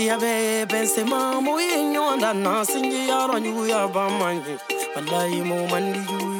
Ya be bense ma mo ye nyon da na singi ya ron yu ya ba manji. Wallahi mo mandi yu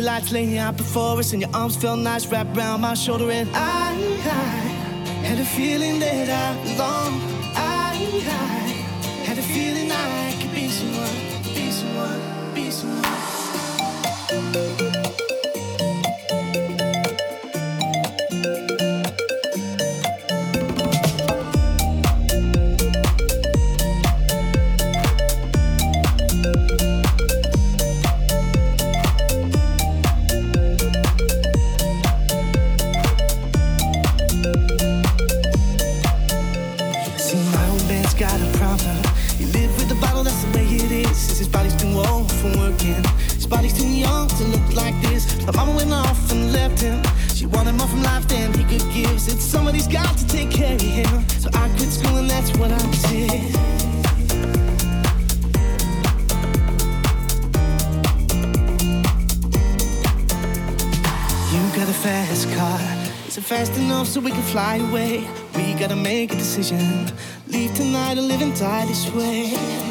Lights laying out before us, and your arms felt nice wrapped around my shoulder. And I, I had a feeling that I belong. So somebody's got to take care of him. So I quit school and that's what I said. You got a fast car. Is it fast enough so we can fly away. We gotta make a decision. Leave tonight or live and die this way.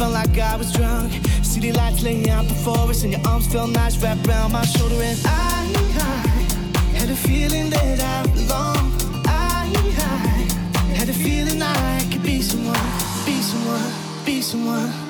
Felt like I was drunk. City lights laying out before us, and your arms felt nice wrapped around my shoulder. And I, I had a feeling that I belong. I, I had a feeling I could be someone be someone, be someone.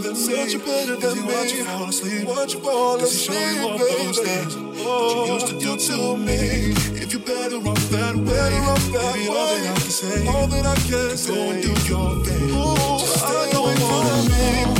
better than me. you better than me. Watch you fall asleep. Watch you fall asleep. Show you all those things that you oh, used to do to me. If you better off that way, better off that maybe way. all that I can say, all that I can say, go and do your thing. Ooh, Just stay away from me.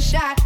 shot.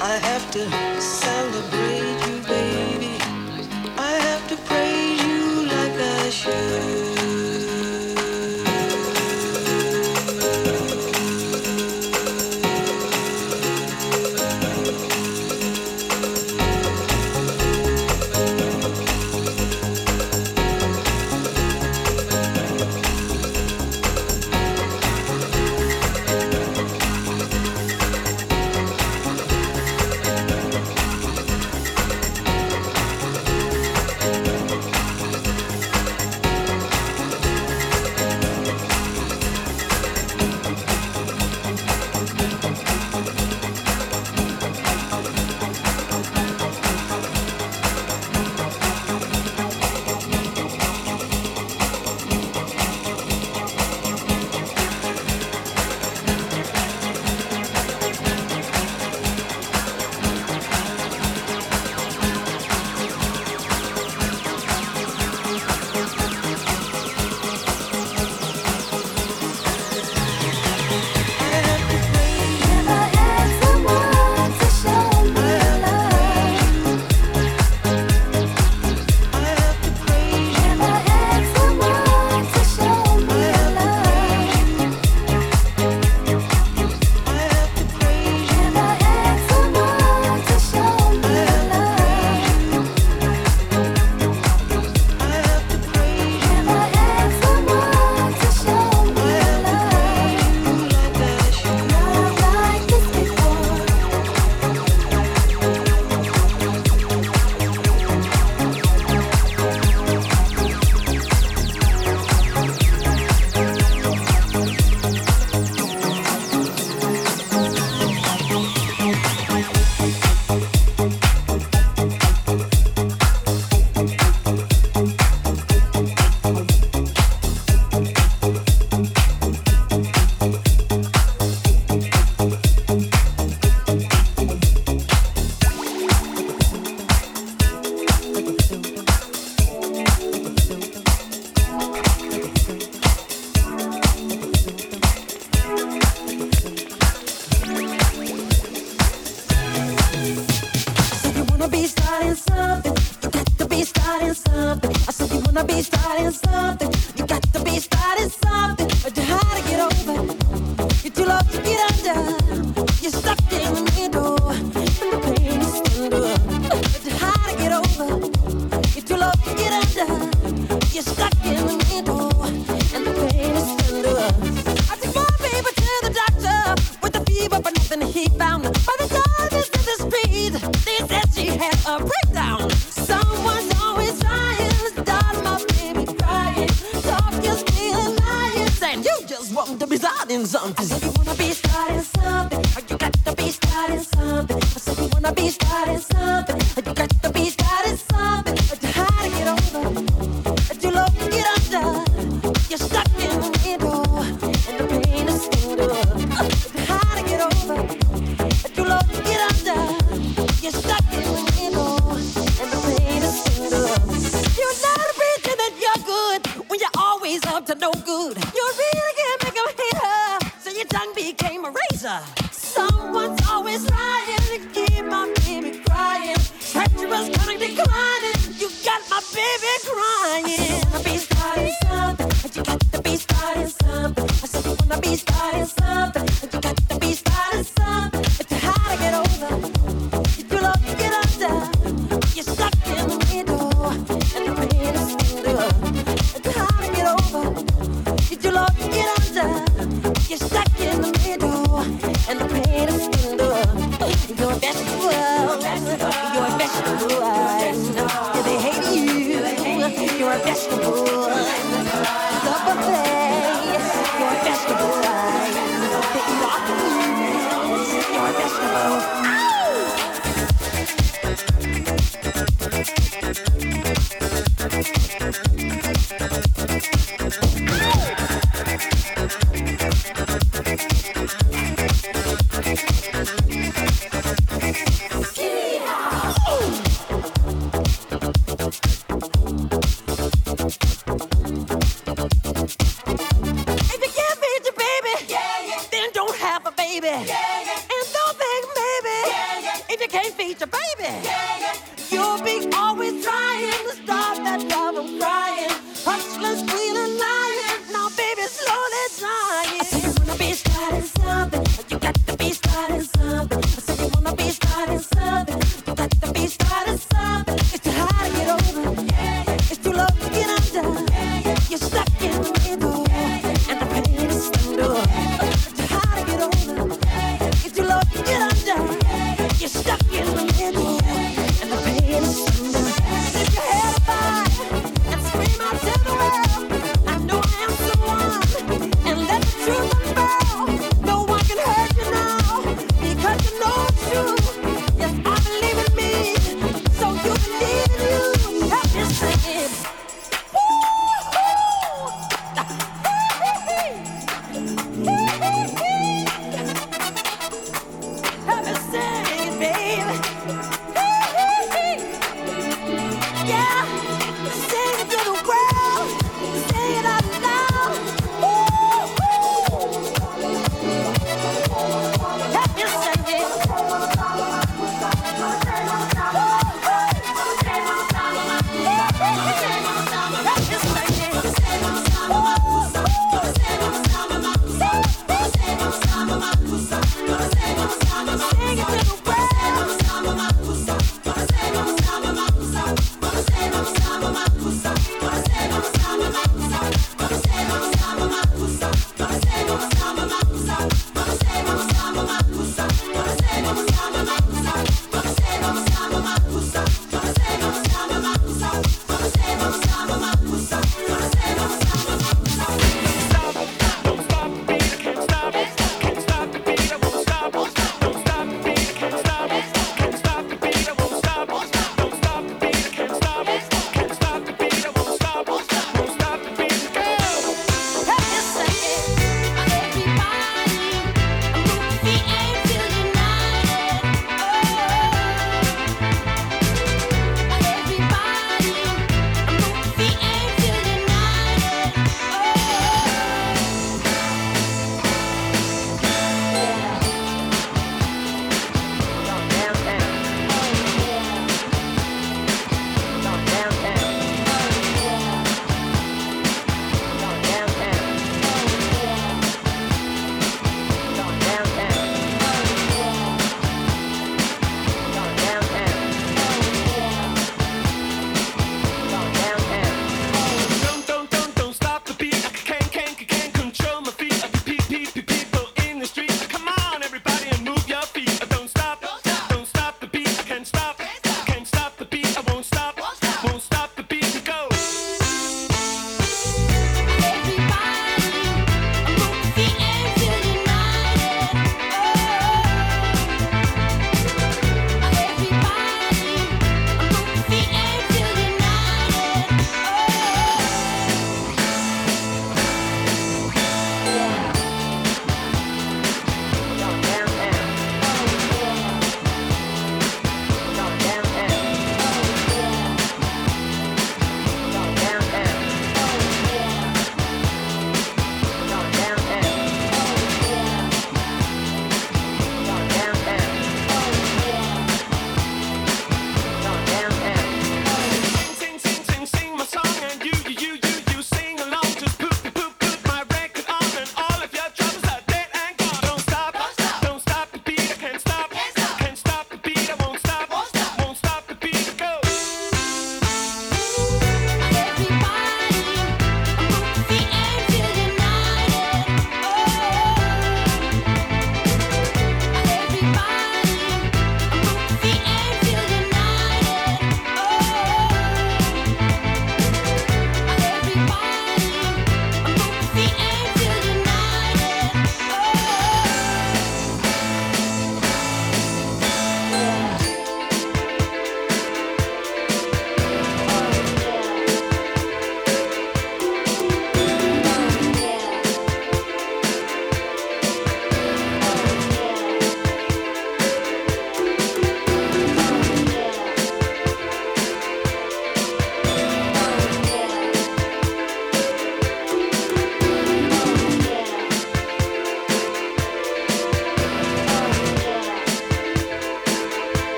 Thank